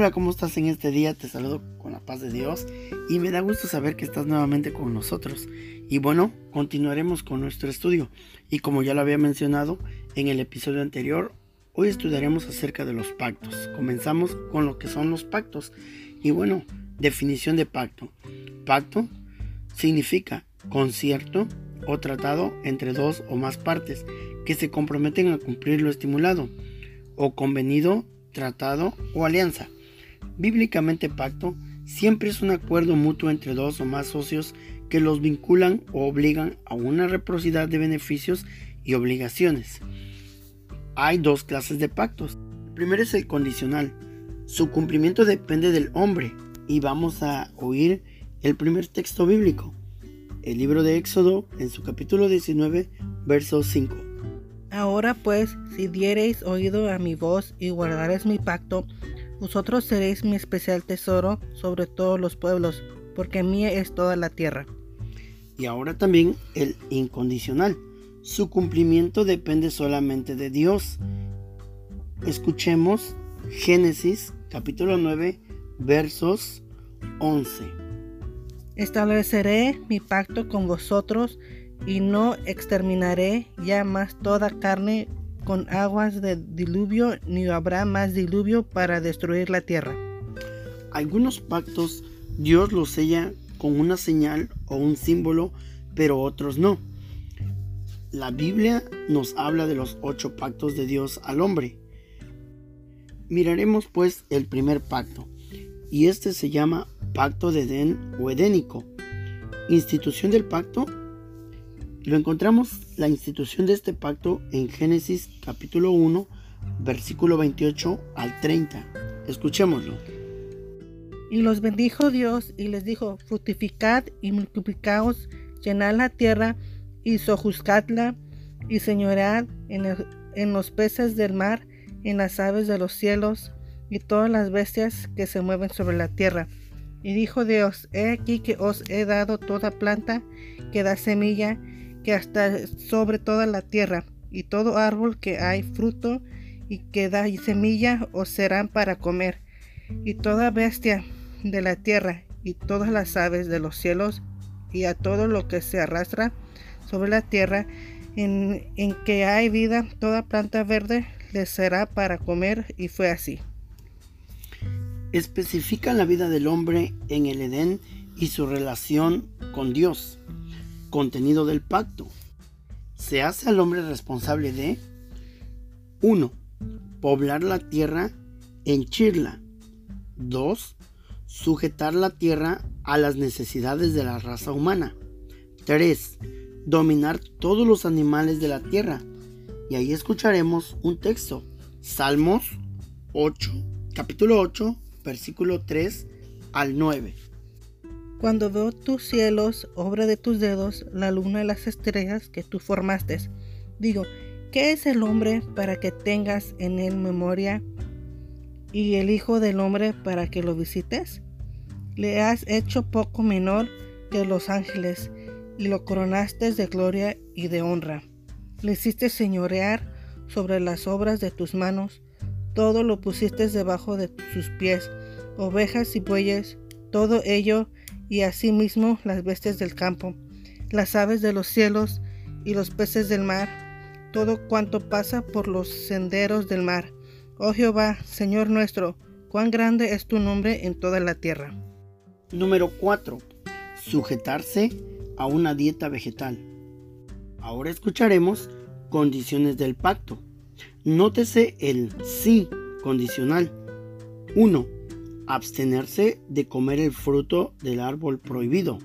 Hola, ¿cómo estás en este día? Te saludo con la paz de Dios y me da gusto saber que estás nuevamente con nosotros. Y bueno, continuaremos con nuestro estudio. Y como ya lo había mencionado en el episodio anterior, hoy estudiaremos acerca de los pactos. Comenzamos con lo que son los pactos. Y bueno, definición de pacto. Pacto significa concierto o tratado entre dos o más partes que se comprometen a cumplir lo estimulado o convenido, tratado o alianza. Bíblicamente pacto siempre es un acuerdo mutuo entre dos o más socios que los vinculan o obligan a una reciprocidad de beneficios y obligaciones. Hay dos clases de pactos. El primero es el condicional. Su cumplimiento depende del hombre y vamos a oír el primer texto bíblico. El libro de Éxodo en su capítulo 19, verso 5. Ahora pues, si diereis oído a mi voz y guardareis mi pacto, vosotros seréis mi especial tesoro sobre todos los pueblos, porque mía es toda la tierra. Y ahora también el incondicional. Su cumplimiento depende solamente de Dios. Escuchemos Génesis capítulo 9 versos 11. Estableceré mi pacto con vosotros y no exterminaré ya más toda carne con aguas de diluvio, ni habrá más diluvio para destruir la tierra. Algunos pactos Dios los sella con una señal o un símbolo, pero otros no. La Biblia nos habla de los ocho pactos de Dios al hombre. Miraremos pues el primer pacto, y este se llama Pacto de Edén o Edénico. Institución del pacto lo encontramos la institución de este pacto en Génesis capítulo 1, versículo 28 al 30. Escuchémoslo. Y los bendijo Dios y les dijo, fructificad y multiplicaos, llenad la tierra y sojuzgadla y señoread en, en los peces del mar, en las aves de los cielos y todas las bestias que se mueven sobre la tierra. Y dijo Dios, he aquí que os he dado toda planta que da semilla que hasta sobre toda la tierra, y todo árbol que hay fruto y que da semilla os serán para comer, y toda bestia de la tierra, y todas las aves de los cielos, y a todo lo que se arrastra sobre la tierra, en, en que hay vida, toda planta verde les será para comer, y fue así. Especifica la vida del hombre en el Edén y su relación con Dios contenido del pacto. Se hace al hombre responsable de 1. Poblar la tierra, henchirla. 2. Sujetar la tierra a las necesidades de la raza humana. 3. Dominar todos los animales de la tierra. Y ahí escucharemos un texto. Salmos 8, capítulo 8, versículo 3 al 9. Cuando veo tus cielos, obra de tus dedos, la luna y las estrellas que tú formaste, digo, ¿qué es el hombre para que tengas en él memoria y el Hijo del Hombre para que lo visites? Le has hecho poco menor que los ángeles y lo coronaste de gloria y de honra. Le hiciste señorear sobre las obras de tus manos, todo lo pusiste debajo de sus pies, ovejas y bueyes, todo ello y asimismo las bestias del campo, las aves de los cielos y los peces del mar, todo cuanto pasa por los senderos del mar. Oh Jehová, Señor nuestro, cuán grande es tu nombre en toda la tierra. Número 4. Sujetarse a una dieta vegetal. Ahora escucharemos condiciones del pacto. Nótese el sí condicional. 1 abstenerse de comer el fruto del árbol prohibido.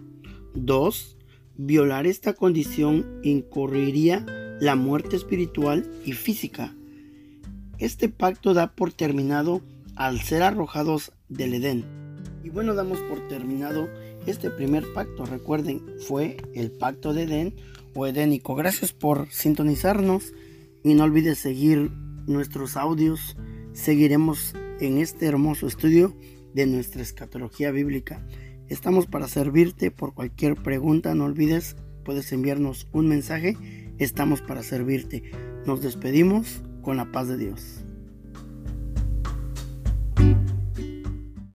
2. Violar esta condición incurriría la muerte espiritual y física. Este pacto da por terminado al ser arrojados del Edén. Y bueno, damos por terminado este primer pacto. Recuerden, fue el pacto de Edén o edénico. Gracias por sintonizarnos y no olvides seguir nuestros audios. Seguiremos en este hermoso estudio de nuestra escatología bíblica. Estamos para servirte por cualquier pregunta, no olvides, puedes enviarnos un mensaje, estamos para servirte. Nos despedimos con la paz de Dios.